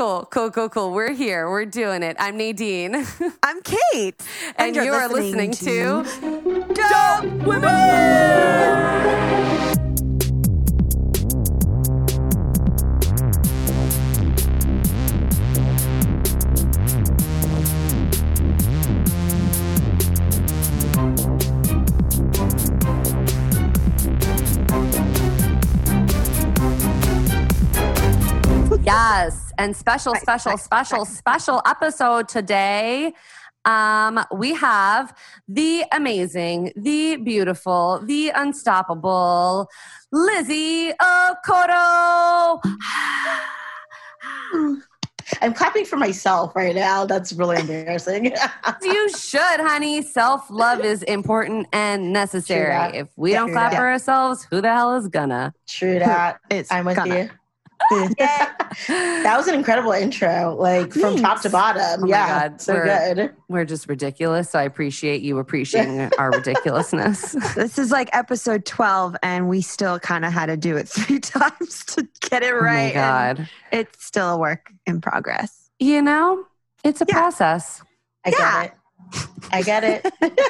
Cool, cool, cool, cool. We're here. We're doing it. I'm Nadine. I'm Kate. And, you are listening, to, Dope Women. Yes. And special, special, special, special episode today. Um, we have the amazing, the beautiful, the unstoppable Lizzie Okoro. I'm clapping for myself right now. That's really embarrassing. you should, honey. Self love is important and necessary. If we Yeah, don't clap that. for ourselves, who the hell is gonna? True that. It's I'm with gonna. you. that was an incredible intro, like from top to bottom. Oh yeah, God, so we're- good. We're just ridiculous. So I appreciate you appreciating our ridiculousness. This is like episode 12, and we still kind of had to do it three times to get it Oh my right. and God. It's still a work in progress. You know, it's a Yeah. process. I Yeah. get it. I get it.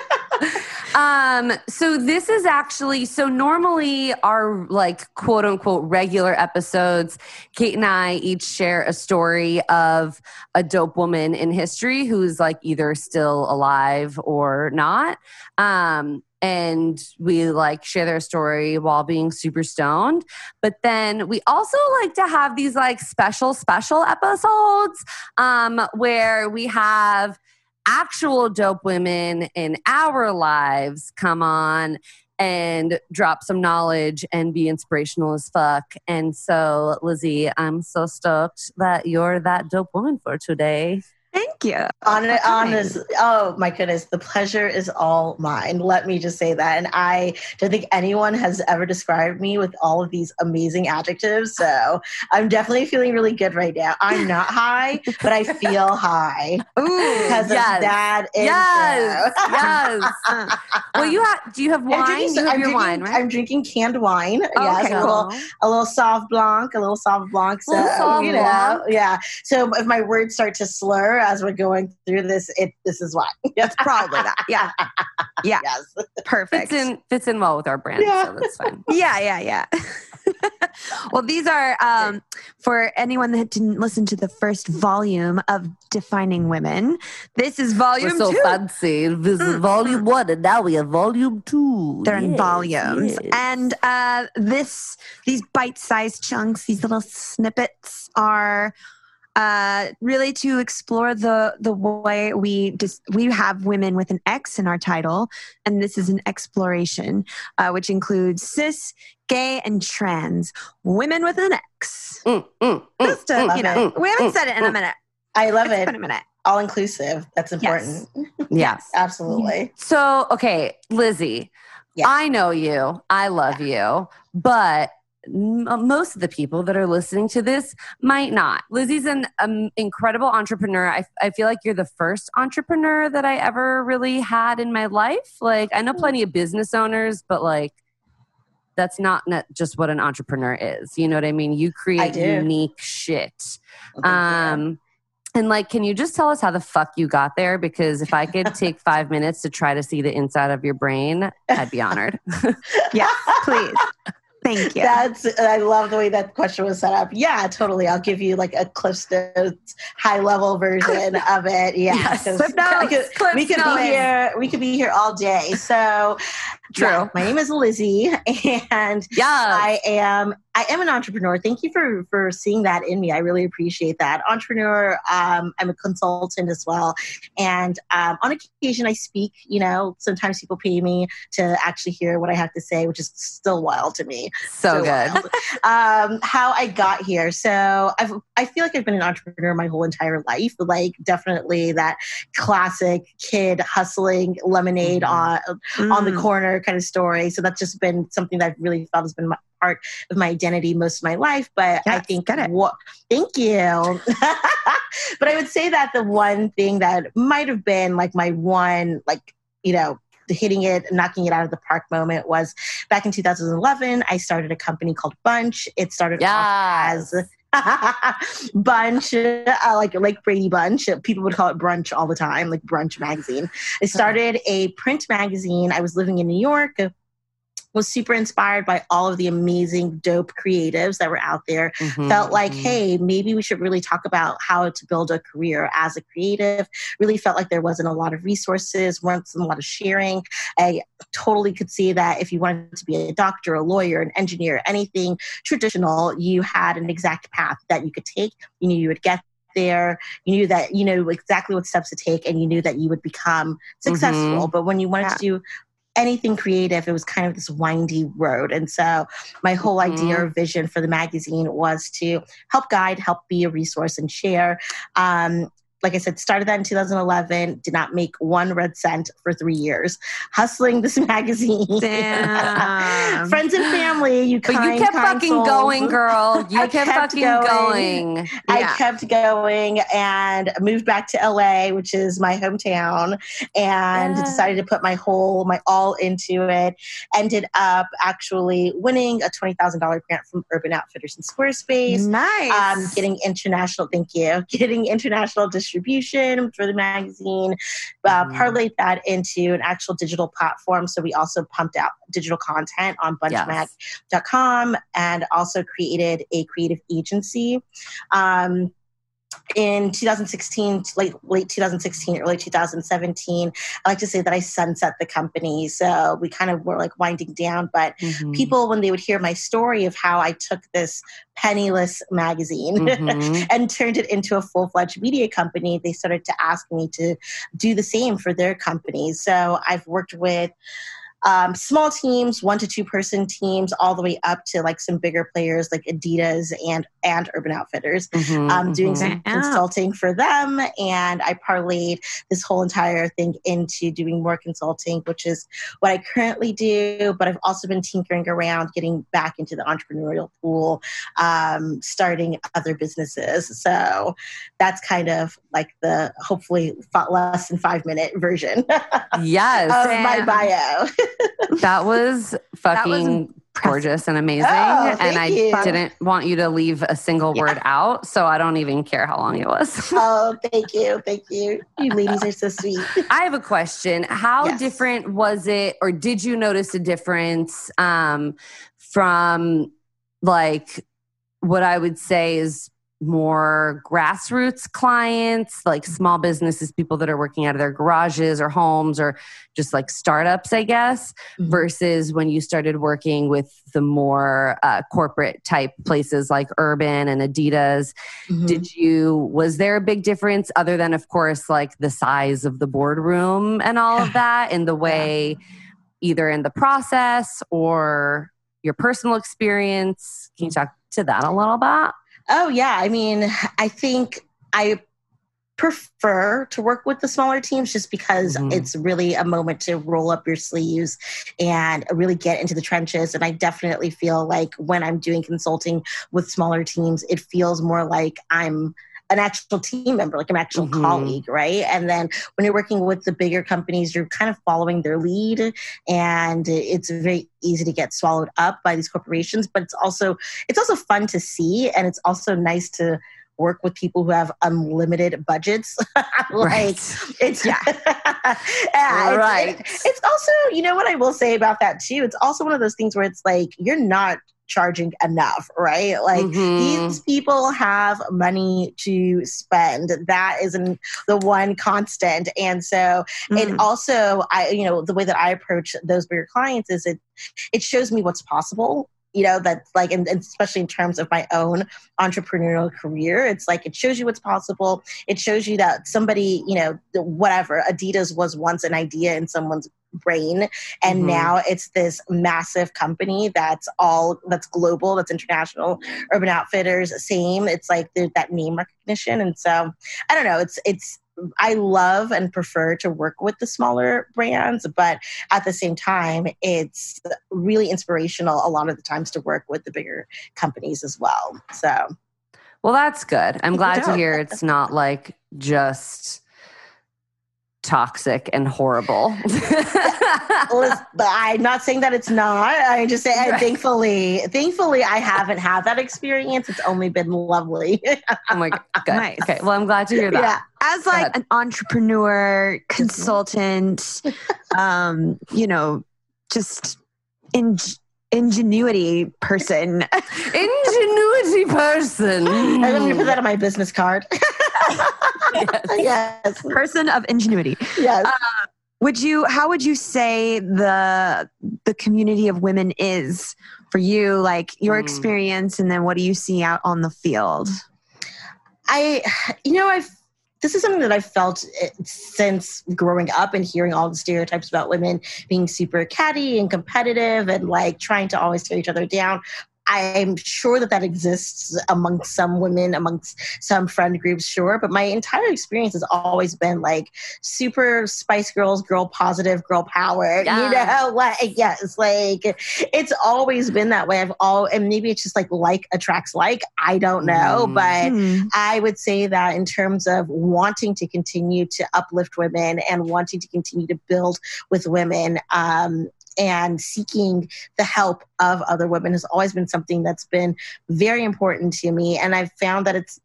Um, so this is actually so normally our like quote unquote regular episodes, Kate and I each share a story of a dope woman in history who's like either still alive or not. Um, and we like share their story while being super stoned. But then we also like to have these like special, special episodes um, where we have actual dope women in our lives come on and drop some knowledge and be inspirational as fuck. And so, Lizzie, I'm so stoked that you're that dope woman for today. Thank you. on on this oh my goodness the pleasure is all mine let me just say that and i don't think anyone has ever described me with all of these amazing adjectives so i'm definitely feeling really good right now i'm not high but i feel high Ooh, because yes. of that. Yes, yes. well, you have. Do you have I'm wine? drinking, You have I'm your drinking- wine, right? I'm drinking canned wine. Oh, yes, okay, a, little, cool. a little sauv blanc, a little sauv blanc. So, you know, Blanc. yeah. So if my words start to slur as we're going through this, it this is why. That's probably that. Yeah, Yeah. Yes. perfect. fits in fits in well with our brand, Yeah. so that's fine. Yeah, yeah, yeah. well, these are um, for anyone that didn't listen to the first volume of Defining Women. This is volume We're so two. fancy. This is Mm, volume one, and now we have volume two. They're in volumes, yes. and uh, this these bite-sized chunks, these little snippets, are uh, really to explore the the way we just we have women with an X in our title, and this is an exploration, uh, which includes cis, gay, and trans women with an X. Mm, mm, mm, Just to, you know, it. we haven't Mm, said it in a mm. minute. I love It's it. In a minute. All inclusive. That's important. yes. Absolutely. So, okay, Lizzie, Yes. I know you. I love you. But m- most of the people that are listening to this might not. Lizzie's an um, incredible entrepreneur. I, I feel like you're the first entrepreneur that I ever really had in my life. Like, I know plenty of business owners, but like, that's not just what an entrepreneur is. You know what I mean? You create unique shit. Well, thank you. Um, and like, can you just tell us how the fuck you got there? Because if I could take five minutes to try to see the inside of your brain, I'd be honored. Yes, please. Thank you. That's I love the way that question was set up. Yeah, totally. I'll give you like a Cliff Notes high level version of it. Yeah, Yes. Cliff Notes, we could, Cliff we could Notes. be here. We could be here all day. So, True. yeah, my name is Lizzie, and Yeah. I am I am an entrepreneur. Thank you for for seeing that in me. I really appreciate that. Entrepreneur. Um, I'm a consultant as well, and um, on occasion I speak. You know, sometimes people pay me to actually hear what I have to say, which is still wild to me. so good. um, how I got here. So I've, I feel like I've been an entrepreneur my whole entire life. Like definitely that classic kid hustling lemonade Mhm. on on the Mm. corner kind of story. So that's just been something that I've really felt has been my, part of my identity most of my life. But I think what thank you. but I would say that the one thing that might have been like my one like, you know, the hitting it, knocking it out of the park moment was back in 2011. I started a company called Bunch. It started off Yeah. as bunch, uh, like like Brady Bunch. People would call it brunch all the time, like Brunch magazine. I started a print magazine. I was living in New York was super inspired by all of the amazing, dope creatives that were out there. Mm-hmm, felt like, mm-hmm. hey, maybe we should really talk about how to build a career as a creative. Really felt like there wasn't a lot of resources, weren't a lot of sharing. I totally could see that if you wanted to be a doctor, a lawyer, an engineer, anything traditional, you had an exact path that you could take. You knew you would get there you knew that you know exactly what steps to take and you knew that you would become successful mm-hmm. but when you wanted yeah. to do anything creative, it was kind of this windy road. And so my whole mm-hmm. idea or vision for the magazine was to help guide, help be a resource and share. Um, like I said, started that in 2011, did not make one red cent for three years, hustling this magazine. Friends and family, you But you kept fucking going, girl. You kept, kept, fucking going. going. Yeah. I kept going and moved back to LA, which is my hometown, and yeah. decided to put my whole, my all into it. Ended up actually winning a $20,000 grant from Urban Outfitters and Squarespace. Nice. Um, getting international, thank you, getting international distribution distribution for the magazine, uh, mm. parlayed that into an actual digital platform. So we also pumped out digital content on bunchmag.com yes. and also created a creative agency. Um, in 2016 late late 2016 early 2017 i like to say that i sunset the company so we kind of were like winding down but mm-hmm. people when they would hear my story of how i took this penniless magazine mm-hmm. and turned it into a full-fledged media company they started to ask me to do the same for their companies so i've worked with um, small teams, one to two person teams, all the way up to like some bigger players like Adidas and and Urban Outfitters. Mm-hmm, um, doing mm-hmm. some consulting for them, and I parlayed this whole entire thing into doing more consulting, which is what I currently do. But I've also been tinkering around, getting back into the entrepreneurial pool, um, starting other businesses. So that's kind of like the hopefully less than five minute version. yes, of my bio. that was fucking that was gorgeous and amazing. Oh, and I you. didn't want you to leave a single yeah. word out. So I don't even care how long it was. oh, thank you. Thank you. You ladies are so sweet. I have a question. How yes. different was it, or did you notice a difference um, from like what I would say is more grassroots clients, like small businesses, people that are working out of their garages or homes or just like startups, I guess, mm-hmm. versus when you started working with the more uh, corporate type places like Urban and Adidas. Mm-hmm. Did you, was there a big difference other than, of course, like the size of the boardroom and all of that in the way, yeah. either in the process or your personal experience? Can you talk to that a little bit? Oh, yeah. I mean, I think I prefer to work with the smaller teams just because mm-hmm. it's really a moment to roll up your sleeves and really get into the trenches. And I definitely feel like when I'm doing consulting with smaller teams, it feels more like I'm an actual team member, like an actual mm-hmm. colleague, right? And then when you're working with the bigger companies, you're kind of following their lead, and it's very easy to get swallowed up by these corporations. But it's also it's also fun to see, and it's also nice to work with people who have unlimited budgets. like right. it's yeah, yeah right. It's, it's also you know what I will say about that too. It's also one of those things where it's like you're not charging enough, right? Like mm-hmm. these people have money to spend. That isn't the one constant. And so mm-hmm. it mm. also I you know, the way that I approach those bigger clients is it it shows me what's possible you know that like and, especially in terms of my own entrepreneurial career it's like it shows you what's possible it shows you that somebody you know whatever adidas was once an idea in someone's brain and mm-hmm. now it's this massive company that's all that's global that's international urban outfitters same it's like there's that name recognition and so i don't know it's it's I love and prefer to work with the smaller brands, but at the same time, it's really inspirational a lot of the times to work with the bigger companies as well. So, well, that's good. I'm glad to hear it's not like just toxic and horrible. Listen, I'm not saying that it's not. I just say, Right. thankfully, thankfully, I haven't had that experience. It's only been lovely. oh my god. Good. Nice. Okay. Well, I'm glad to hear that. yeah. as like ahead. an entrepreneur consultant um you know just in ingenuity person Ingenuity person. I'm going to put that on my business card. yes. person of ingenuity Yes. would you how would you say the the community of women is for you like your Mm. experience and then what do you see out on the field I, you know, I've, this is something that I've felt eh, since growing up and hearing all the stereotypes about women being super catty and competitive and like trying to always tear each other down. I'm sure that that exists amongst some women, amongst some friend groups, sure. But my entire experience has always been like super Spice Girls, girl positive, girl power. Yeah. You know, like yes, like it's always been that way. I've all, and maybe it's just like like attracts like. I don't know, Mm. but Hmm. I would say that in terms of wanting to continue to uplift women and wanting to continue to build with women um, and seeking the help of other women has always been something that's been very important to me. And I've found that it's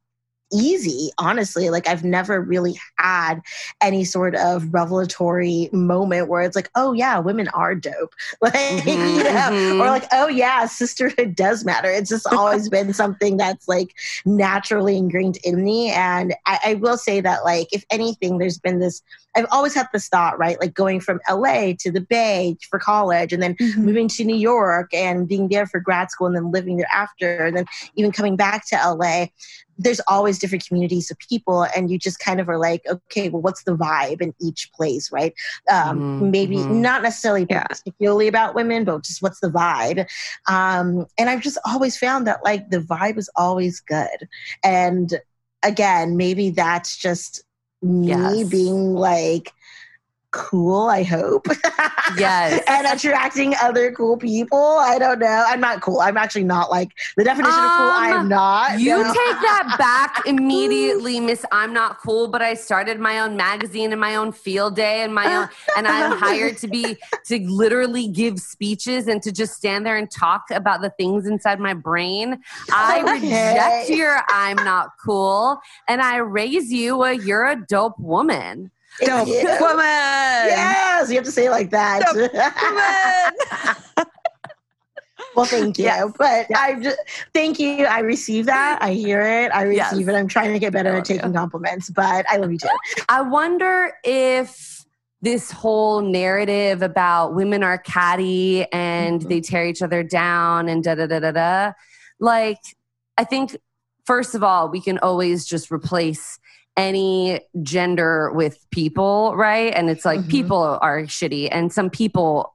easy, honestly. Like I've never really had any sort of revelatory moment where it's like, oh yeah, women are dope. Like, Mhm, you know, mhm. or like, oh yeah, sisterhood does matter. It's just always been something that's like naturally ingrained in me. And I, I will say that, like, if anything, there's been this, I've always had this thought, right? Like going from LA to the Bay for college and then Mhm. moving to New York and being there for grad school and then living there after, and then even coming back to LA. There's always different communities of people, and you just kind of are like, okay, well, what's the vibe in each place, right? Um, Mhm, maybe mhm. not necessarily Yeah. particularly about women, but just what's the vibe? Um, and I've just always found that like the vibe is always good. And again, maybe that's just me Yes. being like cool, I hope. Yes. and attracting other cool people. I don't know. I'm not cool. I'm actually not like the definition of cool. I am Um, not. You No. take that back immediately, Miss. I'm not cool, but I started my own magazine and my own field day and my own, and I'm hired to be to literally give speeches and to just stand there and talk about the things inside my brain. I Okay. reject your I'm not cool, and I raise you a you're a dope woman. Dope you. woman Yes, you have to say it like that. woman well, thank you. Yes. But I just thank you. I receive that. I hear it. I Yes. receive it. I'm trying to get better at you. taking compliments, but I love you too. I wonder if this whole narrative about women are catty and Mhm. they tear each other down and da da da da da. Like, I think, first of all, we can always just replace any gender with people, right? And it's like Mhm. people are shitty, and some people.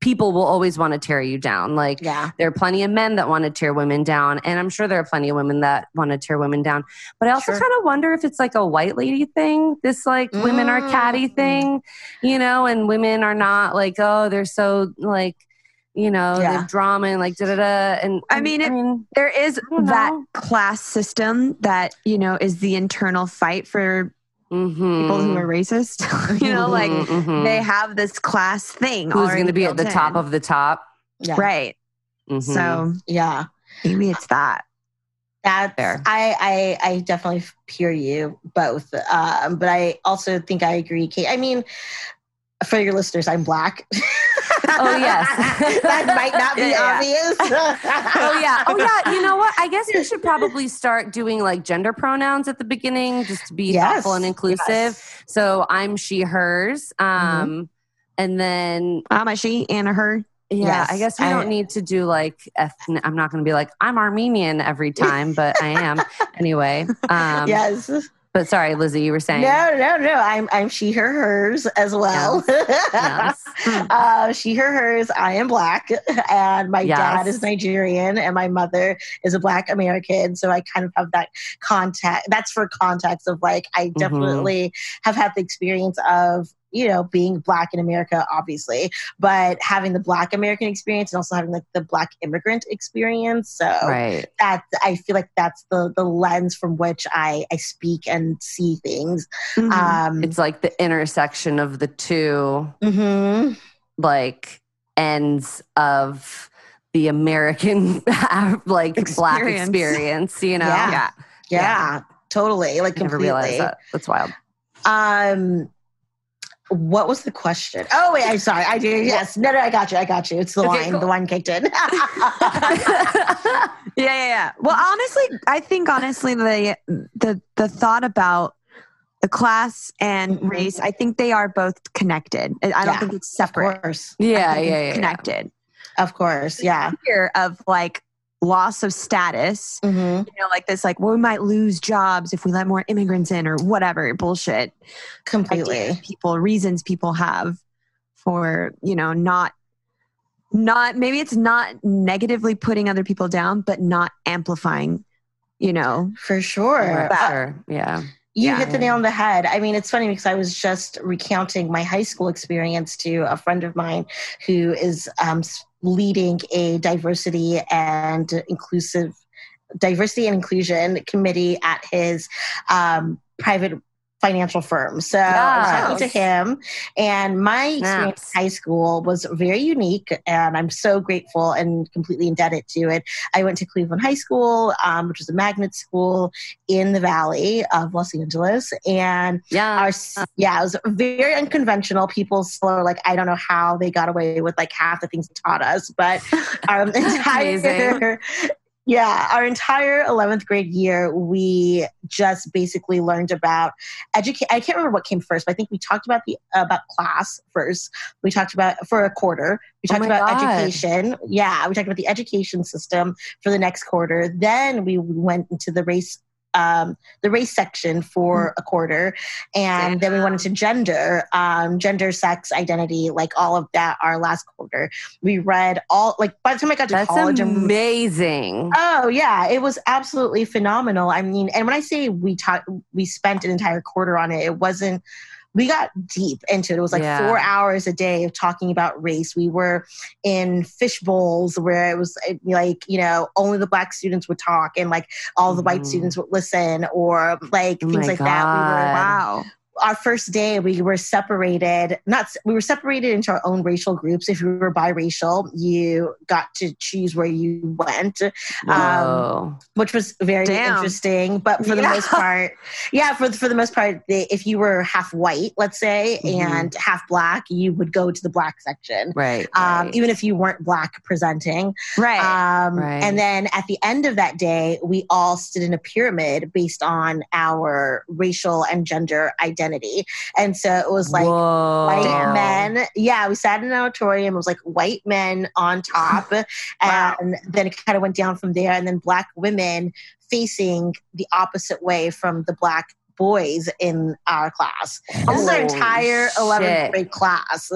People will always want to tear you down. Like, Yeah. there are plenty of men that want to tear women down, and I'm sure there are plenty of women that want to tear women down. But I also Sure. kind of wonder if it's like a white lady thing, this like women are catty Mm. thing, you know, and women are not like, oh, they're so like, you know, Yeah. drama and like da da da. And I mean, it- there is that know. class system that you know is the internal fight for mhm. people who are racist you know like Mhm, mhm. they have this class thing who's going to be at the built top of the top? Yeah. right so Yeah. maybe it's that That's Fair. I, I I definitely hear you both. Um, but I also think I agree, Kate. I mean, for your listeners, I'm black. Oh, yes. that might not be Yeah, obvious. oh yeah. Oh yeah. You know what? I guess we should probably start doing like gender pronouns at the beginning just to be Yes, thoughtful and inclusive. Yes. so i'm she hers. Um and then i'm a she and a her. Yeah Yes, i guess we I- don't need to do like ethnic i'm not going to be like i'm armenian every time but i am. Anyway um yes. But sorry lizzie you were saying No, no, no. I'm I'm she, her, hers as well. yes. uh, she, her, hers. I am black, and my Yes. dad is Nigerian, and my mother is a Black American. So I kind of have that contact. That's for context of like I Mm-hmm. definitely have had the experience of you know, being black in America, obviously, but having the black American experience and also having like the black immigrant experience. So Right. that I feel like that's the the lens from which I I speak and see things. Mhm. Um, It's like the intersection of the two mhm. like ends of the American like black Experience. experience, you know? Yeah. yeah. yeah, totally, like I never completely. realized that. That's wild. Um, what was the question? Oh wait, I'm sorry. I do. Yes, no, no, I got you. I got you. It's the Okay, line. cool. The line kicked in. yeah, yeah, yeah. Well, honestly, I think honestly the the the thought about the class and Mhm. race, I think they are both connected. I I don't Yeah, think it's of separate. course, I yeah, yeah, it's yeah. connected. of course. Yeah. Fear of like loss of status. hmm You know, like this, like well, we might lose jobs if we let more immigrants in, or whatever bullshit. Completely. people reasons people have for you know not not maybe it's not negatively putting other people down but not amplifying you know For sure. For Uh, sure. Yeah. You Yeah. hit the nail on the head. I mean, it's funny because I was just recounting my high school experience to a friend of mine who is um, leading a diversity and inclusive diversity and inclusion committee at his um, private financial firm. So I was talking to him, and my experience in high school was very unique, and I'm so grateful and completely indebted to it. I went to Cleveland High School, um, which was a magnet school in the Valley of Los Angeles, and Yeah. our yeah, it was very unconventional. People still are like, I don't know how they got away with like half the things they taught us, but our entire Amazing. Yeah, our entire eleventh grade year, we just basically learned about educate. I can't remember what came first, but I think we talked about the about class first. We talked about for a quarter. We Oh talked my about God. education. Yeah, we talked about the education system for the next quarter. Then we went into the race um, the race section for a quarter, and then we went into gender, um, gender, sex, identity, like all of that. Our last quarter, we read all like by the time I got to That's college, and amazing. Oh yeah, it was absolutely phenomenal. I mean, and when I say we taught, we spent an entire quarter on it. It wasn't. We got deep into it. It was like Yeah. four hours a day of talking about race. We were in fish bowls where it was eh, like you know only the black students would talk and like all the white Mhm. students would listen or like Oh things like that. We were God. wow our first day we were separated not we were separated into our own racial groups if you were biracial you got to choose where you went um, which was very Damn. interesting but for the most part yeah for, for the most part they, if you were half white let's say Mhm. and half black you would go to the black section right. um, right. even if you weren't black presenting right um, Right. And then at the end of that day, we all stood in a pyramid based on our racial and gender identity. And so it was like Whoa. white men. Yeah, we sat in an auditorium. It was like white men on top. Wow. And then it kind of went down from there. And then black women facing the opposite way from the black boys in our class. This is our entire 11th grade class.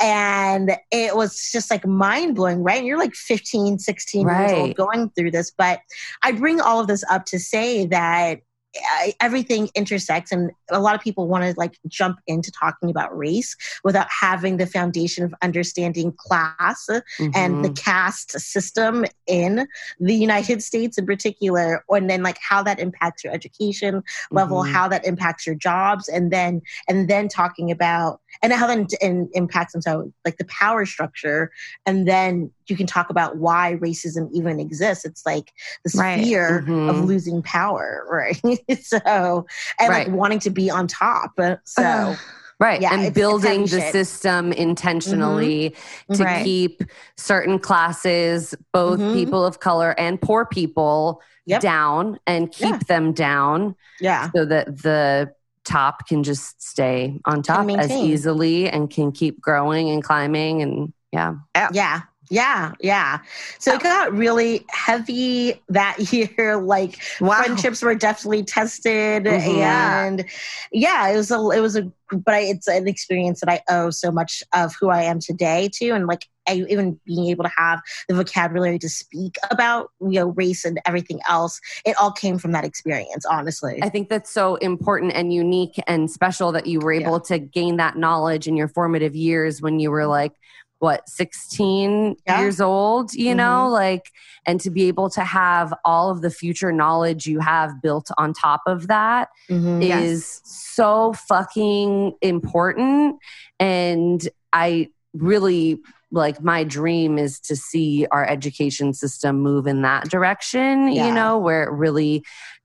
And it was just like mind blowing, right? And you're like 15, 16 years old going through this. But I bring all of this up to say that uh, everything intersects and a lot of people want to like jump into talking about race without having the foundation of understanding class and the Mhm. caste system in the United States in particular, and then like how that impacts your education level, Mhm. how that impacts your jobs, and then and then talking about and how that in, impacts them so like the power structure, and then you can talk about why racism even exists. It's like this Right. fear of Mhm. losing power, right? so and Right. like wanting to be on top. So Right. Yeah, and building the shit. system intentionally to Right. keep certain classes, both Mhm. people of color and poor people, Yep. down and keep Yeah. them down yeah, so that the top can just stay on top as easily and can keep growing and climbing. And yeah. Yeah. Yeah, yeah. So it got really heavy that year. Like wow friendships were definitely tested, Mhm. and yeah, it was a it was a but I, it's an experience that I owe so much of who I am today to, and like even being able to have the vocabulary to speak about you know race and everything else it all came from that experience honestly I think that's so important and unique and special that you were able Yeah. to gain that knowledge in your formative years when you were like, what, 16 Yeah. years old, you know, like, and to be able to have all of the future knowledge you have built on top of that Mhm. Yes. so fucking important. And I really like my dream is to see our education system move in that direction, Yeah. you know, where it really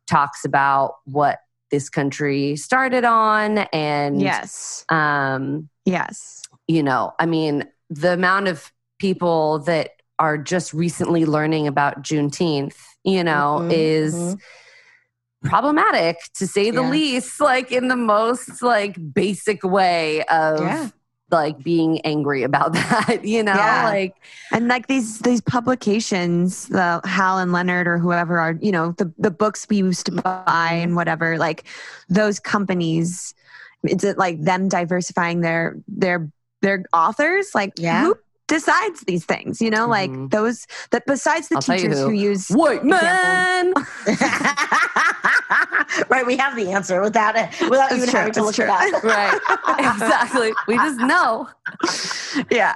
talks about what this country started on and yes. um Yes. you know, I mean, the amount of people that are just recently learning about Juneteenth, you know, Mhm, is mhm. problematic to say the Yeah. least, like in the most like basic way of Yeah. like being angry about that, you know, Yeah. like And like these these publications, the Hal and Leonard or whoever are, you know, the the books we used to buy and whatever, like those companies, is it like them diversifying their their their authors? Like Yeah. who decides these things? You know, like Mhm. those that besides the I'll teachers who. who use white man. right, we have the answer without it, without It's even true, having to it's look it up. right. Exactly. We just know. yeah.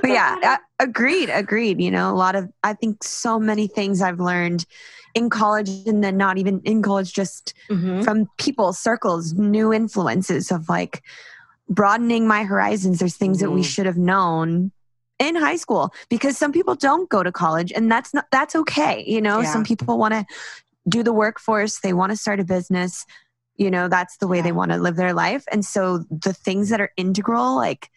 but yeah, agreed, agreed. You know, a lot of, I think so many things I've learned in college and then not even in college, just Mhm. from people, circles, new influences of like broadening my horizons. There's things that we Mhm. should have known in high school because some people don't go to college and that's not, that's okay. You know, Yeah. some people want to do the workforce, they want to start a business. You know, that's the way they want to live their life. And so the things that are integral, like,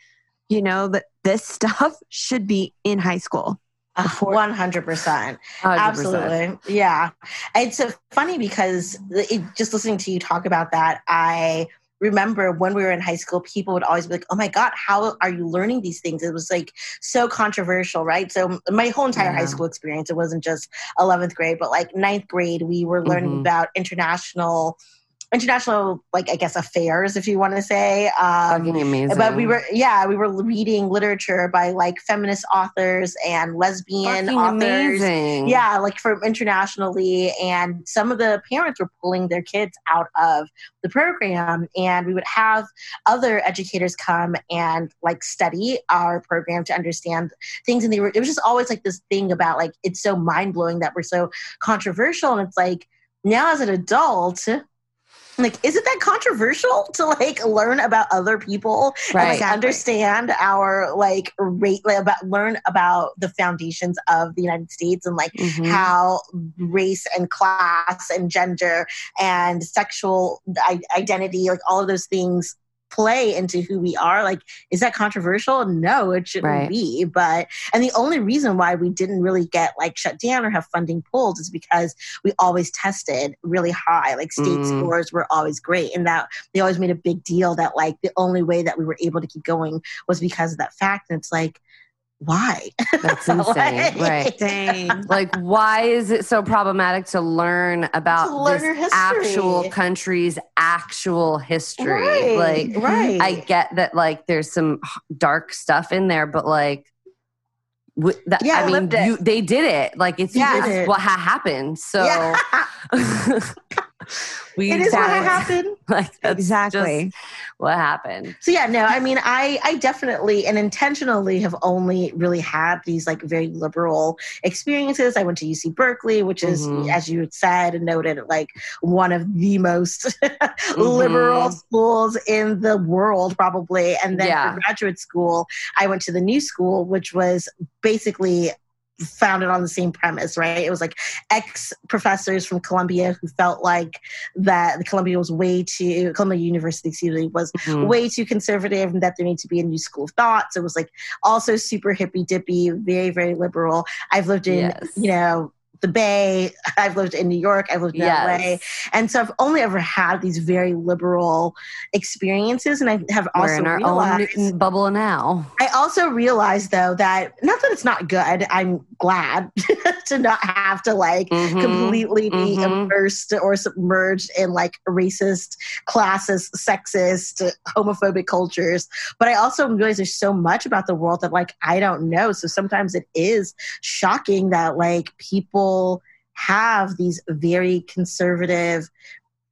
you know, that this stuff should be in high school. Before- One hundred percent, 100%. absolutely, yeah. It's funny because it, just listening to you talk about that, I remember when we were in high school, people would always be like, "Oh my god, how are you learning these things?" It was like so controversial, right? So my whole entire Yeah. high school experience, it wasn't just eleventh grade, but like ninth grade, we were learning Mhm. about international. International, like I guess, affairs, if you want to say, um, Fucking amazing. but we were yeah we were reading literature by like feminist authors and lesbian Fucking authors amazing. yeah like from internationally and some of the parents were pulling their kids out of the program and we would have other educators come and like study our program to understand things and they were it was just always like this thing about like it's so mind-blowing that we're so controversial and it's like now as an adult like is it that controversial to like learn about other people and like Exactly. understand our like rate like, about learn about the foundations of the united states and like Mhm. how race and class and gender and sexual I- identity like all of those things play into who we are. Like is that controversial? No it shouldn't Right. be. But and the only reason why we didn't really get like shut down or have funding pulled is because we always tested really high. Like state Mm. scores were always great and that they always made a big deal that like the only way that we were able to keep going was because of that fact. And it's like why That's insane. Like- right. Dang. Like, why is it so problematic to learn about To learn this actual country's actual history? right Like, right I get that, like, there's some dark stuff in there, but like, w- that, Yeah, I mean, you, they did it. Like, it's Yeah. it. what ha- happened. So, yeah. we it is what happened Like, Exactly. what happened. So yeah, no, I mean, I I definitely and intentionally have only really had these like very liberal experiences. I went to UC Berkeley, which is, Mhm. as you said and noted, like one of the most liberal schools in the world, probably. And then Yeah. for graduate school, I went to the New School, which was basically founded on the same premise, right? It was like ex professors from Columbia who felt like that Columbia was way too Columbia University, excuse me, was Mhm. way too conservative and that there needs to be a new school of thought. So it was like also super hippy dippy, very, very liberal. I've lived in, Yes. you know, the Bay, I've lived in New York, I've lived in LA. Yes. And so I've only ever had these very liberal experiences. And I have We're also in our realized, own bubble now. I also realized though that not that it's not good, I'm glad to not have to like Mhm. completely be Mhm. immersed or submerged in like racist, classist, sexist, homophobic cultures. But I also realize there's so much about the world that like I don't know. So sometimes it is shocking that like people have these very conservative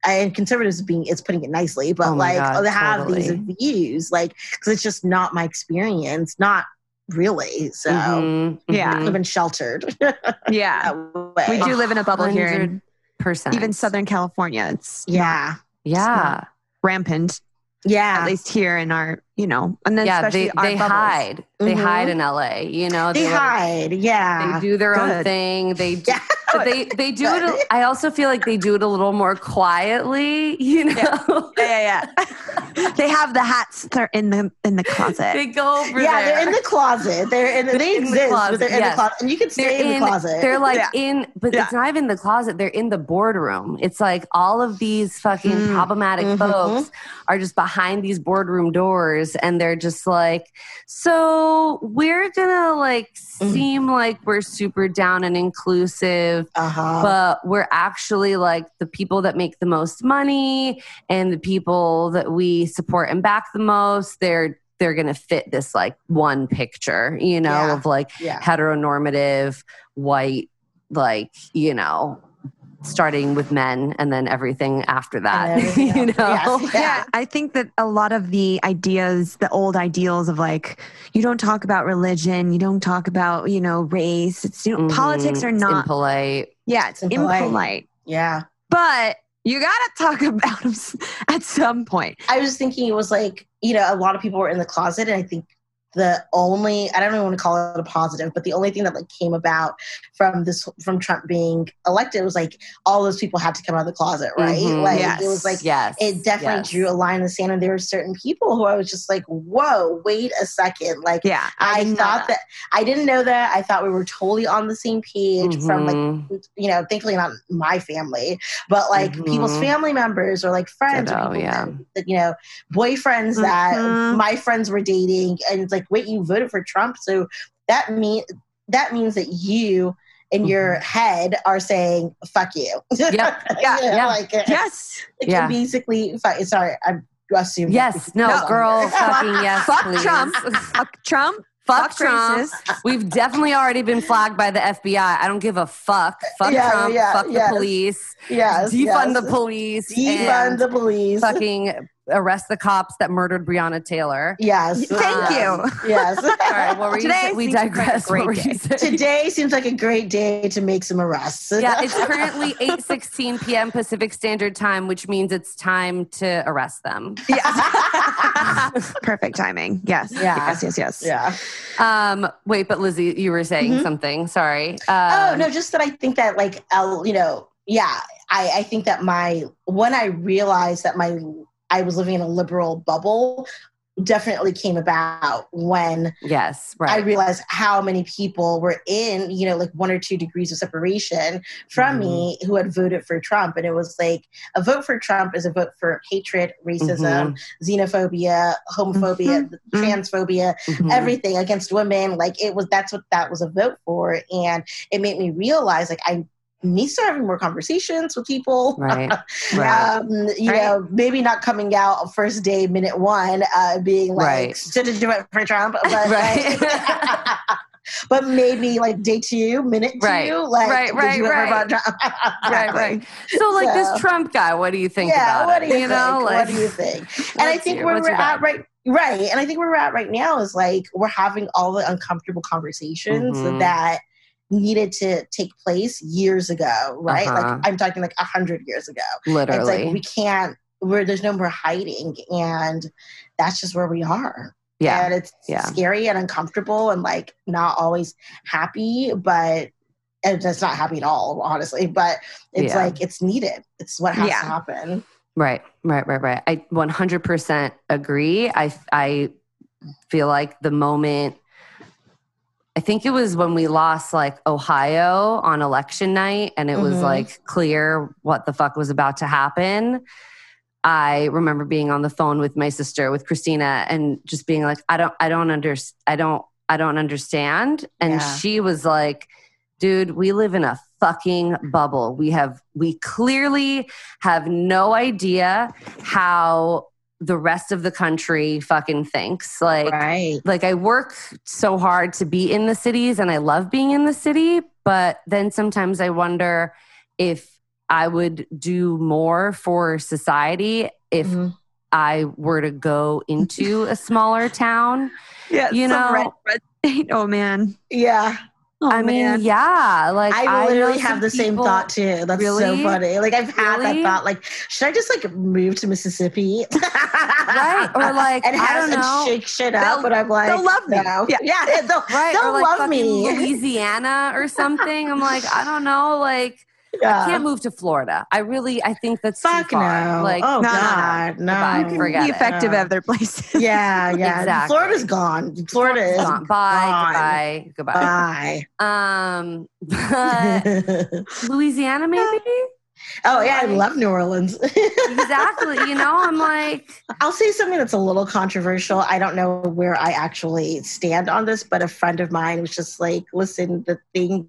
and conservatives being it's putting it nicely but Oh like God, they have these views like because it's just not my experience not really so Mhm, Yeah. i've been sheltered Yeah. way. We do live in a bubble here in 100%. even Southern California. It's yeah Yeah. rampant, yeah at least here in our, you know, and then Yeah. especially They, they bubbles. hide. They Mhm. hide in LA. You know, they it- hide yeah They do their own thing. They do, Yeah. but they they do it. I also feel like they do it a little more quietly. You know, Yeah, yeah, yeah. they have the hats. They're in the in the closet. they go over yeah there. they're in the closet they're in they in the exist closet, but they're in yes. the closet and you can They're stay in, the closet They're like Yeah. in, but Yeah. it's not even the closet. They're in the boardroom. It's like all of these fucking Mm. problematic Mhm. folks are just behind these boardroom doors, and they're just like, so we're gonna like Mhm. seem like we're super down and inclusive, uh-huh but we're actually like the people that make the most money and the people that we support and back the most. They're they're gonna fit this like one picture, you know, Yeah. of like yeah heteronormative white like you know starting with men and then everything after that everything you know else. Yes. yeah, I think that a lot of the ideas, the old ideals of like, you don't talk about religion, you don't talk about, you know, race. It's you know, Mhm. politics are It's not. impolite yeah, it's Impolite. impolite. yeah But you gotta talk about them at some point. I was thinking it was like, you know, a lot of people were in the closet, and I think the only I don't even want to call it a positive, but the only thing that like came about from this from Trump being elected was like all those people had to come out of the closet, right? Mhm. Like Yes. it was like yes it definitely yes. drew a line in the sand, and there were certain people who I was just like, whoa, wait a second, like. Yeah, I, didn't thought that. I didn't know that. I thought we were totally on the same page from like Mhm. you know, thankfully not my family, but like people's Mhm. family members or like friends or Ditto, people yeah. that, that, you know, boyfriends that Mhm. my friends were dating. And it's like, wait, you voted for Trump. So that mean that means that you in your mm-hmm. head are saying, fuck you. Yep. Yeah, know, yeah. Like, yes. like Yeah. basically, sorry, I'm assuming. yes no, No. girl fucking yes Fuck please. Trump. Fuck Trump. fuck Fuck Trump we've definitely already been flagged by the FBI I don't give a fuck fuck Yeah, Trump yeah, fuck yes. the police Yes. defund yes. the police Defund the police. fucking arrest the cops that murdered Breonna Taylor Yes. Thank yes, you. Yes. All right, what were you Today saying? We seems like digress. what were you Today seems like a great day to make some arrests. Yeah, it's currently 8:16 p.m. Pacific Standard Time, which means it's time to arrest them. Yes. Perfect timing. Yes. Yeah. Yes, yes, yes. yeah. Um, wait, but Lizzie, you were saying Mhm. something. Sorry. oh Um, no, just that I think that like I'll, you know, yeah, I, I think that my when I realized that my I was living in a liberal bubble definitely came about when Yes, right. I realized how many people were in, you know, like one or two degrees of separation from me Mm-hmm. who had voted for Trump. And it was like a vote for Trump is a vote for hatred, racism, Mm-hmm. xenophobia, homophobia, transphobia, Mhm. everything against women. Like it was that's what that was a vote for. And it made me realize like I need to start having more conversations with people. Right, right. Um, you know, maybe not coming out first day, minute one, uh, being like, Right. do it for Trump, but Right. like, but maybe like day two, minute two, Right. like, Right, did right, you right. right, right. So, like So- this Trump guy, what do you think yeah, about what it? do you, know, think? like what do you think? And I think where we're at right, right, and I think where we're at right now is like we're having all the uncomfortable conversations Mhm. that needed to take place years ago, right? Uh-huh. Like I'm talking like a hundred years ago. literally. It's like we can't. Where there's no more hiding, and that's just where we are. yeah, and it's yeah. scary and uncomfortable, and like not always happy, but. And it's not happy at all, honestly. But it's Yeah. like it's needed. It's what has Yeah. to happen. Right, right, right, right. I 100% agree. I I feel like the moment I think it was when we lost like Ohio on election night and it was Mhm. like clear what the fuck was about to happen. I remember being on the phone with my sister with Christina and just being like I don't I don't under I don't I don't understand and Yeah. she was like dude, we live in a fucking bubble. We have, we clearly have no idea how the rest of the country fucking thinks. Like, right. like I work so hard to be in the cities and I love being in the city, but then sometimes I wonder if I would do more for society if Mhm. I were to go into a smaller town. Yeah, You know- red, red state. Oh man. Yeah. Oh, I mean, man. yeah, like I literally know have the same thought too. That's so funny. Like I've had Really? that thought. Like, should I just like move to Mississippi? Right? Or like, and I have don't and know. shake shit up. But I'm like, they'll love me. no. Yeah. yeah, they'll, Right, they'll like love me. Louisiana or something. I'm like, I don't know, like yeah. I can't move to Florida. I really, I think that's Fuck too far. no. Like, oh no, no, no. god, no. Goodbye, You can forget be effective other places. Yeah, yeah. Exactly. Florida's gone. Florida is gone. bye, gone. goodbye, goodbye. Bye. Um, but Louisiana, maybe oh yeah, I love New Orleans. exactly. You know, I'm like, I'll say something that's a little controversial. I don't know where I actually stand on this, but a friend of mine was just like, listen, the thing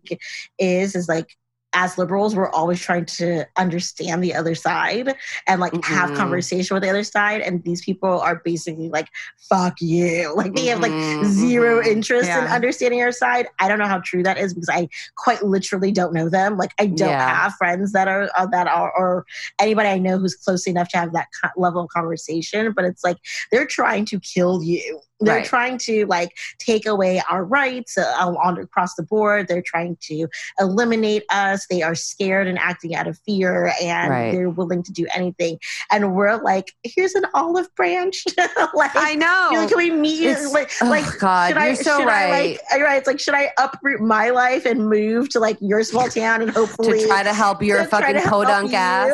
is, is like, as liberals, we're always trying to understand the other side and like have Mhm. conversation with the other side. And these people are basically like, fuck you. Like they have like mhm, zero mhm. interest in understanding our side. I don't know how true that is because I quite literally don't know them. Like I don't Yeah. have friends that are uh, that are or anybody I know who's close enough to have that co- level of conversation. But it's like they're trying to kill you. They're Right. trying to like take away our rights uh, on across the board. They're trying to eliminate us. They are scared and acting out of fear, and Right. they're willing to do anything. And we're like, here's an olive branch. like I know. like, can we meet? It's- Like, oh, like God, should you're I, so should right. I like, right? It's like, should I uproot my life and move to like your small town and hopefully to try to help your to fucking podunk ass.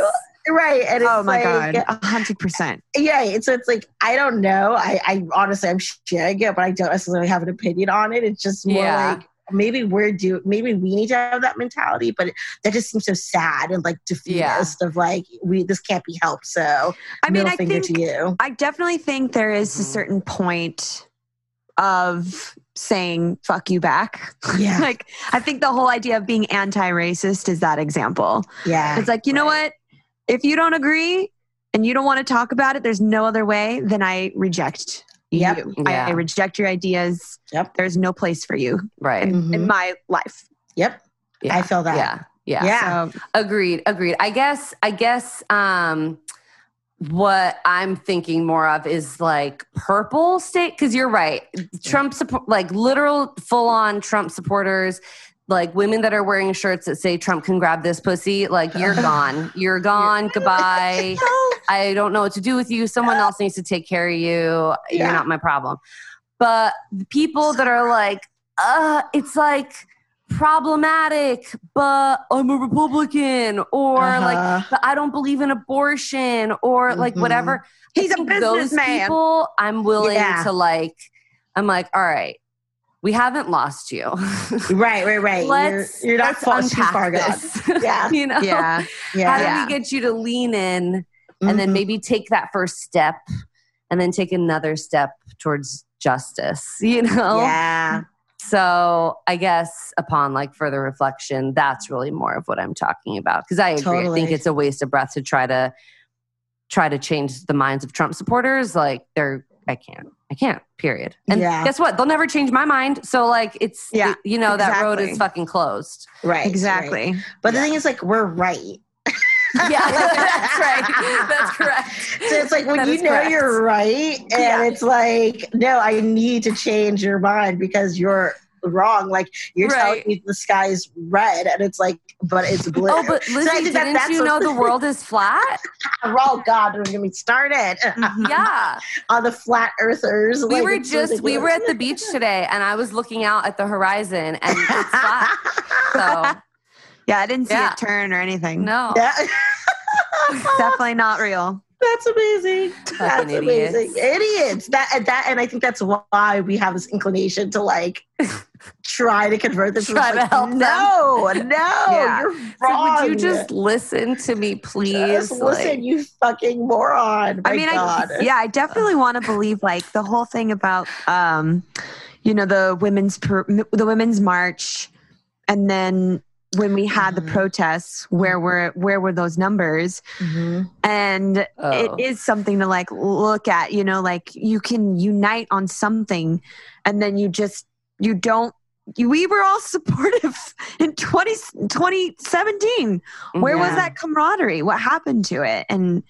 Right. And it's oh my like, god, a hundred percent. yeah. It's, so it's like, I don't know. I, I honestly, I'm shook, but I don't necessarily have an opinion on it. It's just more Yeah. like, maybe we're do maybe we need to have that mentality but that just seems so sad and like defeatist of like we this can't be helped so I mean, I think to you I definitely think there is a Mhm. certain point of saying "fuck you" back. yeah like, I think the whole idea of being anti-racist is that example. yeah It's like, you know what? If you don't agree and you don't want to talk about it, there's no other way. Then I reject Yep. you. I, Yeah. I reject your ideas. Yep. There's no place for you Right. in, in Mhm. my life. yep Yeah. I feel that. Yeah. Yeah. yeah So, Agreed. Agreed. I guess. I guess. Um, what I'm thinking more of is like purple state because you're right. Trump support, like literal full on Trump supporters, like women that are wearing shirts that say Trump can grab this pussy. Like you're gone. You're gone. Goodbye. I don't know what to do with you. Someone else needs to take care of you. Yeah. You're not my problem. But the people that are like, uh, it's like problematic, but I'm a Republican, or like, Uh-huh. but I don't believe in abortion, or like Mhm. whatever. He's a those businessman. people, I'm willing Yeah. to like. I'm like, all right, we haven't lost you. right right right let's you're, you're not let's far, too far unpack this. Yeah. you know. yeah. How yeah do Yeah. we get you to lean in and then Mhm. maybe take that first step and then take another step towards justice you know yeah so i guess upon like further reflection that's really more of what i'm talking about because i agree i think it's a waste of breath to try to try to change the minds of trump supporters like they're i can't i can't period and Yeah. guess what they'll never change my mind so like it's Yeah, you know that road is fucking closed right right. Exactly. but the thing is like we're right yeah that's right that's correct So it's like when That you know correct. you're right, and Yeah. it's like, no, I need to change your mind because you're wrong. Like you're telling me the sky's red, and it's like, but it's blue. Oh, but I Lizzie, think didn't that's you know the world is flat? oh God, don't get me started Mhm. Yeah. on the flat earthers. We Like, were just we were at the beach today and I was looking out at the horizon and it's flat. So Yeah, I didn't see Yeah. it turn or anything. no. yeah. Definitely not real. That's amazing. That's Fucking amazing. idiots. Idiots. That and that, and I think that's why we have this inclination to like try to convert them. Try to like, help them. No, no, Yeah. you're So wrong. would you just listen to me, please? Just listen, Like, you fucking moron? My I mean, God. I, yeah, I definitely want to believe like the whole thing about, um, you know, the women's per, the women's march and then when we had the Mhm. protests, where were where were those numbers? Mhm. And Oh. it is something to like look at. You know, like you can unite on something, and then you just you don't. You, we were all supportive in 20, 2017. Where was that camaraderie? What happened to it? And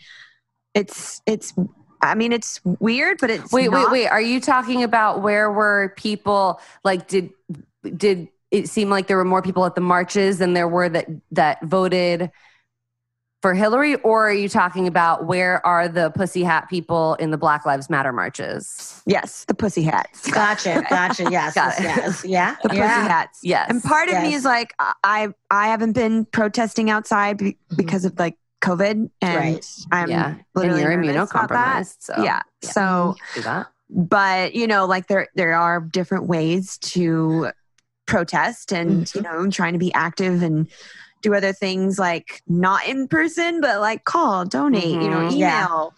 it's it's. I mean, it's weird, but it's Wait, wait, wait. Are you talking about where were people like did did it seem like there were more people at the marches than there were that that voted for Hillary or are you talking about where are the pussy hat people in the Black Lives Matter marches? Yes, the pussy hats. Gotcha, gotcha. Yes, Got yes, it. yes, yeah, The pussy hats. Yes. And part of me is like, I I haven't been protesting outside be- mm-hmm. because of like COVID, and Right. I'm yeah. And literally you're nervous about that. immunocompromised. So yeah. So, do that. but you know, like there there are different ways to protest, and Mm-hmm. you know, trying to be active and do other things like not in person, but like call, donate, you know, Mhm. Yeah. email,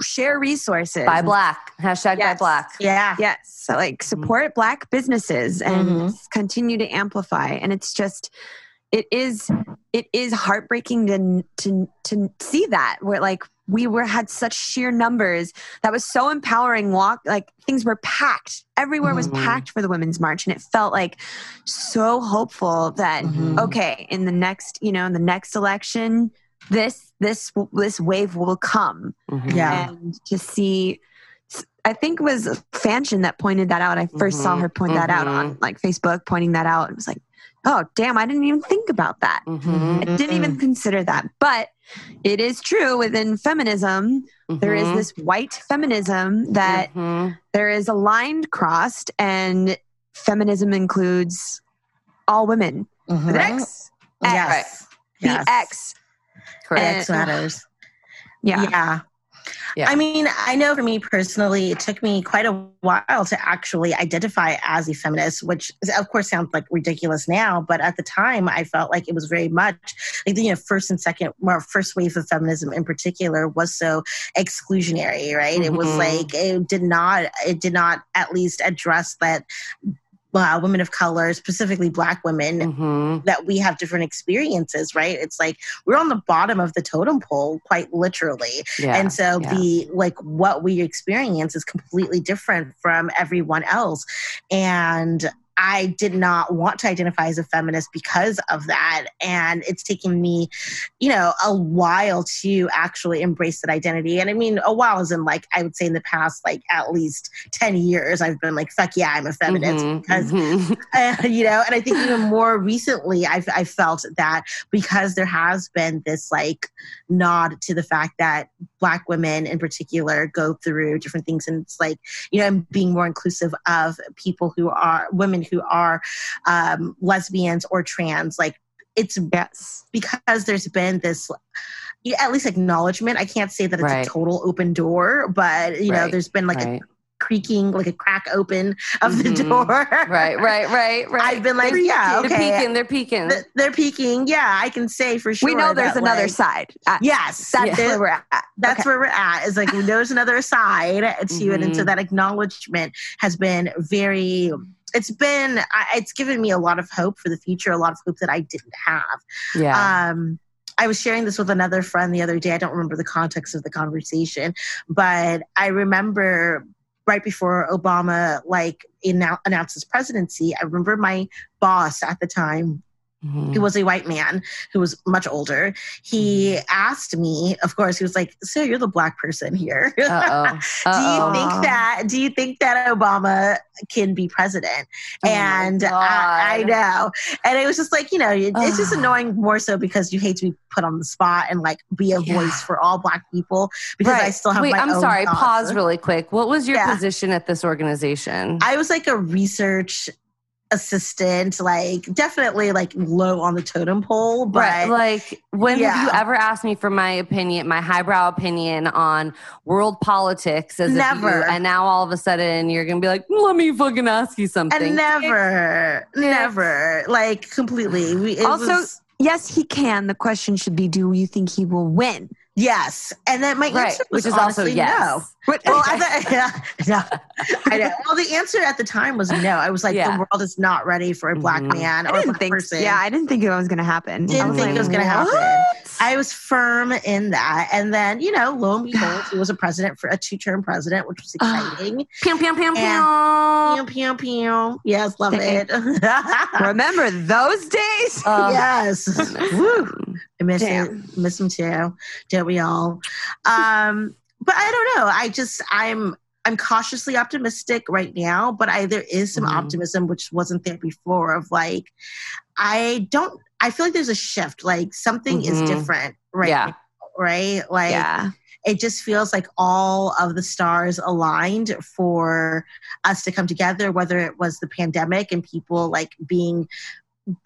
share resources. Buy black. Hashtag buy black. Yeah. Yes. So like support black businesses and Mhm. continue to amplify. And it's just it is it is heartbreaking to to to see that where like we were had such sheer numbers that was so empowering walk like things were packed everywhere was Mhm. packed for the women's march and it felt like so hopeful that Mhm. okay in the next you know in the next election this this this wave will come Mhm. Yeah. and to see i think it was Fanchon that pointed that out i 1st saw Mhm. her point that out on like facebook pointing that out it was like oh damn i didn't even think about that Mhm. i didn't even consider that but it is true within feminism there is Mhm. this white feminism that Mhm. there is a line crossed and feminism includes all women with an x Yes. the Yes. x correct. X matters. yeah yeah. Yeah. I mean, I know for me personally, it took me quite a while to actually identify as a feminist, which is- of course sounds like ridiculous now, but at the time I felt like it was very much like the you know, first and second, or first wave of feminism in particular was so exclusionary, right? It was Mhm. like it did not, it did not at least address that uh, women of color, specifically Black women, Mhm. that we have different experiences, right? It's like we're on the bottom of the totem pole, quite literally. Yeah. and so yeah. the like what we experience is completely different from everyone else. And I did not want to identify as a feminist because of that. And it's taken me, you know, a while to actually embrace that identity. And I mean, a while is in like, I would say in the past, like at least 10 years, I've been like, fuck yeah, I'm a feminist Mhm. because Mhm. uh, you know and i think even more recently I've, i felt that because there has been this like nod to the fact that black women in particular go through different things and it's like you know and being more inclusive of people who are women who are um, lesbians or trans like it's yes because there's been this at least acknowledgement i can't say that it's Right. a total open door but you know there's been like right. a creaking like a crack open of the Mhm. door right, right, right, right. I've been like, They're yeah, peeking, okay. They're peeking. They're peeking. Th- they're peaking. Yeah, I can say for sure. we know there's another like, side Uh, Yes, that's there- where we're at that's Okay. where we're at. Is like we know there's another side to it, and so Mhm. that acknowledgement has been very. It's been. It's given me a lot of hope for the future. A lot of hope that I didn't have. yeah. Um, I was sharing this with another friend the other day. I don't remember the context of the conversation, but I remember right before Obama like annou- announced his presidency. I remember my boss at the time Mhm. he was a white man who was much older. He asked me, of course, he was like, "So you're the black person here. Uh-oh. do you think that? Do you think that Obama can be president?" Oh and I, I know, and it was just like you know, it- it's just annoying more so because you hate to be put on the spot and like be a Yeah. voice for all black people because I still have. Wait, I'm sorry. thoughts. Pause really quick. What was your Yeah. position at this organization? I was like a research assistant, like definitely like low on the totem pole, but right. Like, when have you ever asked me for my opinion, my highbrow opinion on world politics? As if you- Never. and now all of a sudden you're going to be like, let me fucking ask you something. and never, never, like completely. We, Also- was, yes he can the question should be do you think he will win yes, and then my right. answer was Which is also honestly yes. no. But Well, I thought, yeah, no, I know. Well, the answer at the time was no. I was like, Yeah. the world is not ready for a black Mhm. man I or a didn't black think. person. Yeah, I didn't think it was going to happen. I didn't was think like, it was going to happen. I was firm in that, and then you know, lo and behold, he was a president for a two-term president, which was exciting. Pew, pew, pew, And- pew. pew pew pew. Yes, love it. Remember those days? Uh, yes. Woo. I miss Damn. it. Miss him too. Don't we all? Um, but I don't know. I just I'm I'm cautiously optimistic right now, but I there is some Mhm. optimism which wasn't there before of like I don't I feel like there's a shift. Like something is Mhm. different right Yeah. now, right? Like yeah. it just feels like all of the stars aligned for us to come together whether it was the pandemic and people like being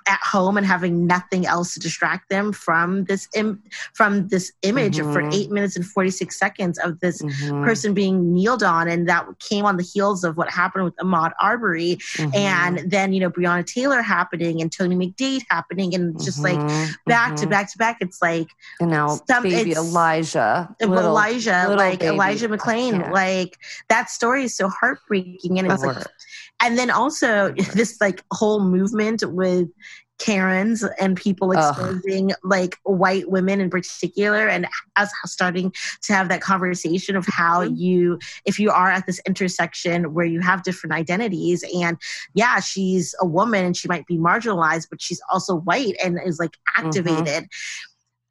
at home and having nothing else to distract them from this Im- from this image for Mhm. 8 minutes and 46 seconds of this Mhm, person being kneeled on and that came on the heels of what happened with Ahmaud Arbery mhm, and then you know Breonna Taylor happening and Tony McDade happening and just like mhm, back to mhm. back to back it's like And now some- baby Elijah. little- Elijah, little like baby. Elijah McClain, Yeah. like that story is so heartbreaking, and it's like. And then also this like whole movement with Karens and people Ugh. exposing like white women in particular, and us starting to have that conversation of how Mm-hmm. you, if you are at this intersection where you have different identities, and yeah, she's a woman and she might be marginalized, but she's also white and is like Mm-hmm.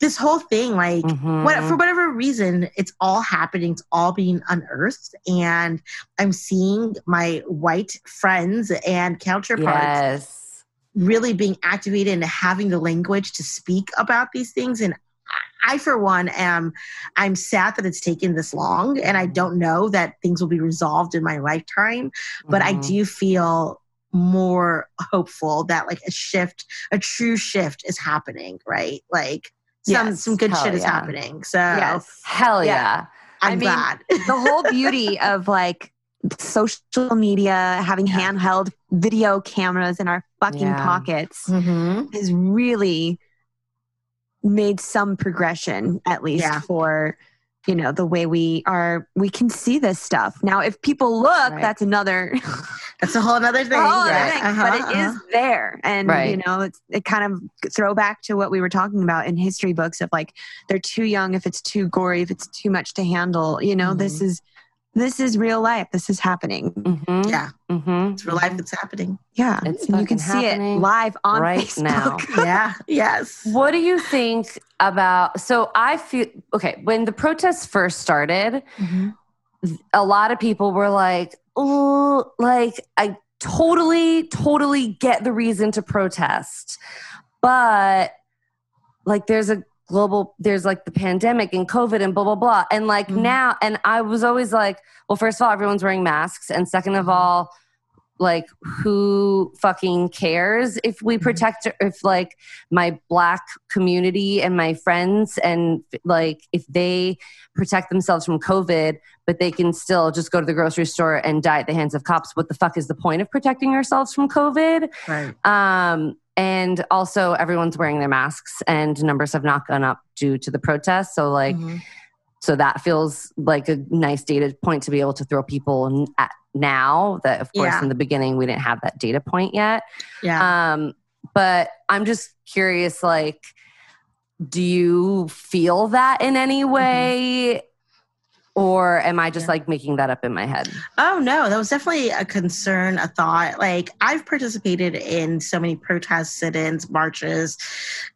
This whole thing, like Mhm. what for whatever reason it's all happening it's all being unearthed and i'm seeing my white friends and counterparts Yes. really being activated and having the language to speak about these things and I, for one, am I'm sad that it's taken this long, and I don't know that things will be resolved in my lifetime. But I Mhm. do feel more hopeful that like a shift, a true shift, is happening. Right, like some Yes. some good Hell shit is happening. So Yes. Hell Yeah. yeah. I'm I mean, glad. the whole beauty of like social media, having Yeah. handheld video cameras in our fucking Yeah. pockets mm-hmm. has really made some progression, at least Yeah. for you know the way we are we can see this stuff now if people look Right. that's another That's a whole other thing. whole other right? thing, Uh-huh, but it is uh-huh. there and Right. you know it's it kind of throw back to what we were talking about in history books of like they're too young if it's too gory if it's too much to handle you know this Mm-hmm. is this is real life this is happening Mhm. Yeah. Mhm. It's real life that's happening. yeah It's and you can see it live on right facebook now. Yeah. yes. What do you think about? So I feel okay. When the protests first started, a lot of people were like, "Oh, like I totally, totally get the reason to protest, but like there's a global, there's like the pandemic and COVID and blah blah blah, and like Mhm. now, and I was always like, well, first of all, everyone's wearing masks, and second of all." Like who fucking cares if we protect if like my black community and my friends and like if they protect themselves from COVID, but they can still just go to the grocery store and die at the hands of cops. What the fuck is the point of protecting ourselves from COVID? Right. Um, and also, everyone's wearing their masks, and numbers have not gone up due to the protests. So, like, Mhm. so that feels like a nice data point to be able to throw people at now. That, of course, Yeah. in the beginning we didn't have that data point yet. Yeah. Um, but I'm just curious, like, do you feel that in any way? Or am I just Yeah. like making that up in my head? Oh no, that was definitely a concern, a thought. Like I've participated in so many protests, sit-ins, marches,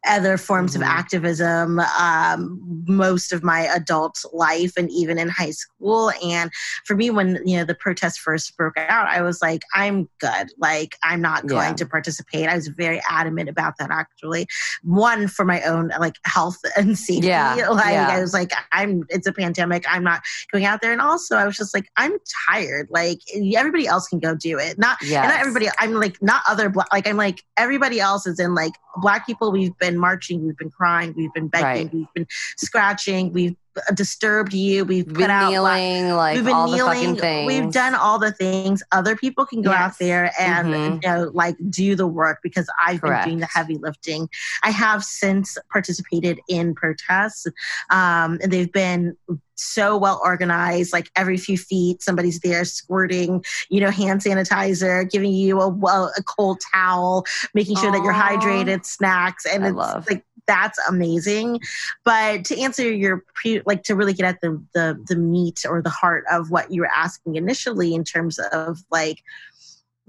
other forms Mhm. of activism, um, most of my adult life, and even in high school. And for me, when you know the protests first broke out, I was like, I'm good. Like I'm not going Yeah. to participate. I was very adamant about that. Actually, one for my own like health and safety. Yeah, Like yeah. I was like, I'm. It's a pandemic. I'm not going out there. And also, I was just like, I'm tired. Like everybody else can go do it. Not and not everybody. I'm like not other black. Like I'm like everybody else is in like black people. We've been marching. We've been crying. We've been begging. Right. We've been scratching. We've disturbed you. We've We've put been out. kneeling, like We've been all kneeling. We've done all the things. Other people can go out there and Mhm. you know, like do the work because I've Correct. been doing the heavy lifting. I have since participated in protests, um, and they've been so well organized. Like every few feet, somebody's there squirting, you know, hand sanitizer, giving you a well a cold towel, making sure that you're hydrated, snacks, and I it's love. like that's amazing. But to answer your pre, like to really get at the the the meat or the heart of what you were asking initially in terms of like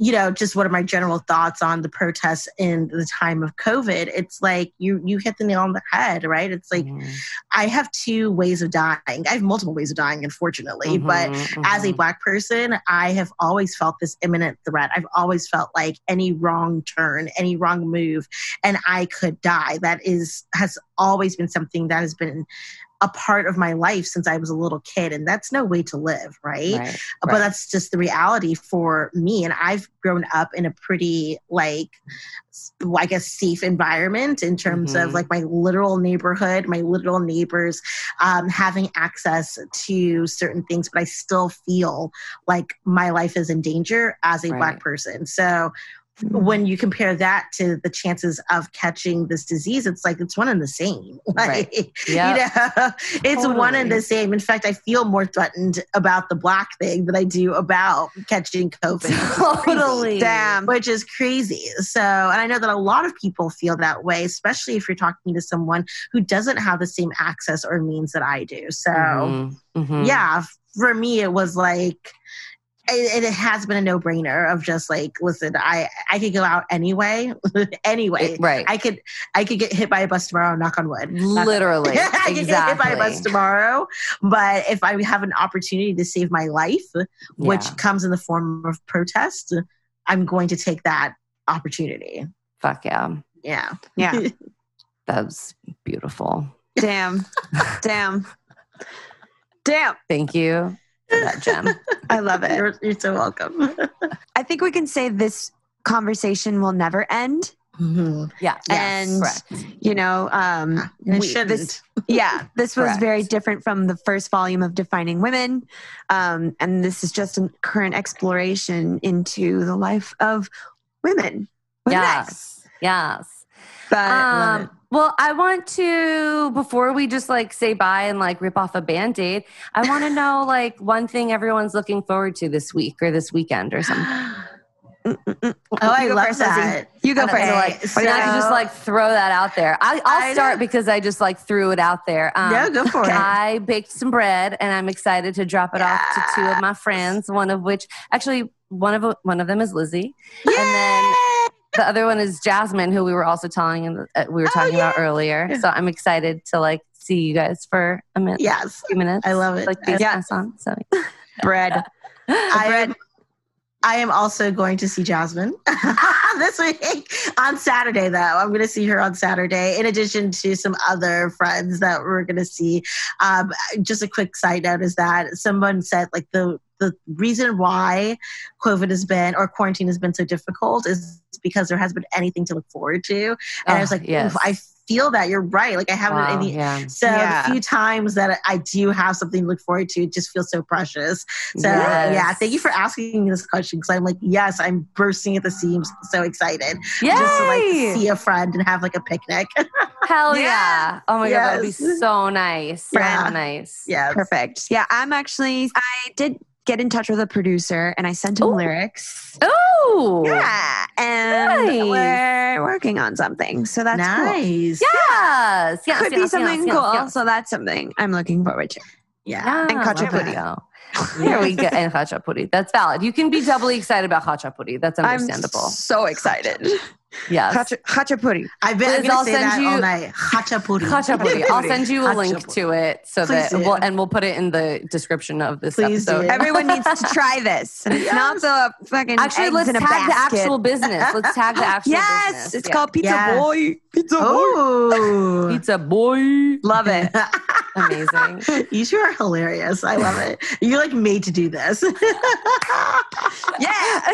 you know just what are my general thoughts on the protests in the time of covid? It's like you you hit the nail on the head right? It's like Mhm. i have two ways of dying. I have multiple ways of dying unfortunately but Mhm, as a black person i have always felt this imminent threat. I've always felt like any wrong turn any wrong move and i could die. That is has always been something that has been a part of my life since i was a little kid and that's no way to live right, Right, but right. that's just the reality for me and i've grown up in a pretty like i guess safe environment in terms Mhm. of like my literal neighborhood my literal neighbors um, having access to certain things but i still feel like my life is in danger as a Right. black person so when you compare that to the chances of catching this disease it's like it's one and the same like Yeah. you know it's one and the same in fact i feel more threatened about the black thing than i do about catching covid which is crazy totally. Damn. which is crazy. So, and I know that a lot of people feel that way, especially if you're talking to someone who doesn't have the same access or means that I do. So, Mhm, mhm. yeah, for me, it was like, it, it has been a no brainer of just like, listen, I, I could go out anyway, anyway. It- right. I could, I could get hit by a bus tomorrow. Knock on wood. Knock on Literally. I could get hit by a bus tomorrow, but if I have an opportunity to save my life, which Yeah. comes in the form of protest, I'm going to take that opportunity. Fuck yeah. Yeah. Yeah. That's beautiful. Damn. Damn. Damn. Thank you for that gem. I love it. You're, you're so welcome. I think we can say this conversation will never end. Mhm. Yeah. And you know, um, we- this, yeah, this was very different from the first volume of Defining Women, um, and this is just a current exploration into the life of women. What's next? Yes. Yes. But. Um, well, I want to, before we just like say bye and like rip off a band aid, I want to know like one thing everyone's looking forward to this week or this weekend or something. oh, I You go love first, Lizzie. that. you go Okay, first. so, like, so- Or not to just like throw that out there. I, I'll I start know. because I just like threw it out there. Um, no, go for it. I baked some bread and I'm excited to drop it off to two of my friends. One of which, actually, one of one of them is Lizzie, and then the other one is Jasmine, who we were also telling and uh, we were Oh, talking about yeah. earlier. So I'm excited to like see you guys for a minute, yes, few minutes. I love it. Like these Yeah. on. So Bread. I am, I am also going to see Jasmine this week on Saturday, though. I'm going to see her on Saturday, in addition to some other friends that we're going to see. Um, just a quick side note is that someone said, like, the the reason why COVID has been or quarantine has been so difficult is because there hasn't been anything to look forward to. And I was Oh, like, yes. I feel that you're right. Like I haven't Wow, any yeah. so Yeah. the few times that I do have something to look forward to, it just feels so precious. So Yes. yeah, thank you for asking me this question because I'm like, yes, I'm bursting at the seams, so excited Yay! just to like see a friend and have like a picnic. Hell yeah. Yeah. Oh my god, that would be so nice. So Yeah. nice. yeah, Perfect. Yeah, I'm actually. I did get in touch with a producer, and I sent him Ooh. lyrics. Oh. Yeah, and Nice. we're working on something, so that's cool. nice. Yes. Yes. Could yes, be something yes, cool. yes. So that's something I'm looking forward to. Yeah. Yeah, And we There we go. And khachapuri. That's valid. You can be doubly excited about khachapuri. That's understandable. I'm so excited. Yes. Hacha- Hachapuri. I've been I'm Liz, gonna I'll say send that you- all night. Hachapuri. Khachapuri. I'll send you a link to it so Please that do. we'll, and we'll put it in the description of this Please episode. do. Everyone needs to try this. And it's not the fucking Actually, let's in a tag the actual business. Let's tag the actual business. yes, business. it's Yeah. called Pizza Yes. Boy. Pizza Oh, Pizza Boy. Love it. Amazing. you two are hilarious. I love it. You're like made to do this. Yeah.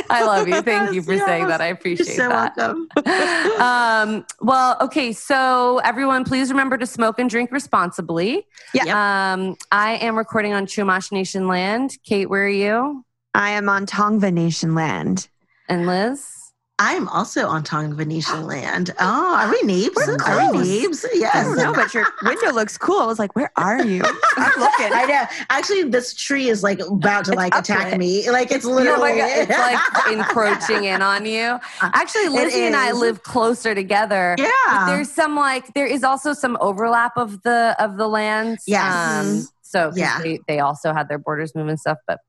I love you. Thank you for Yes. saying that. I appreciate You're so that. welcome. um, well, okay. So everyone, please remember to smoke and drink responsibly. Yeah. Um, I am recording on Chumash Nation land. Kate, where are you? I am on Tongva Nation land. And Liz? I'm also on Tongva Nation land. Oh, are we neighbors? We're Are we neighbors? I Yes. don't know, but your window looks cool. I was like, where are you? I'm looking. I know. Actually, this tree is like about to It's like attack it. me. Like it's Oh literally. God, it's like encroaching in on you. Uh, Actually, Lizzie and I live closer together. But yeah. there's some like there is also some overlap of the of the lands. Yes. Um, so 'cause Yeah. they, they also had their borders move and stuff. But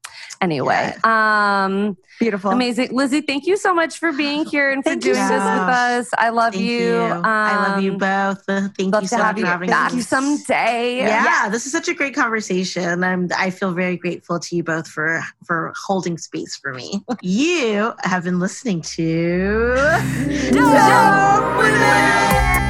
anyway, um, Beautiful. amazing, Lizzie. Thank you so much for being here and for Thank you doing so this with us. I love Thank you. you. I love you Um, both. Uh, Thank Love you to so have much you for having back me. someday. Yeah, this is such a great conversation. I'm I feel very grateful to you both for for holding space for me. You have been listening to Dope.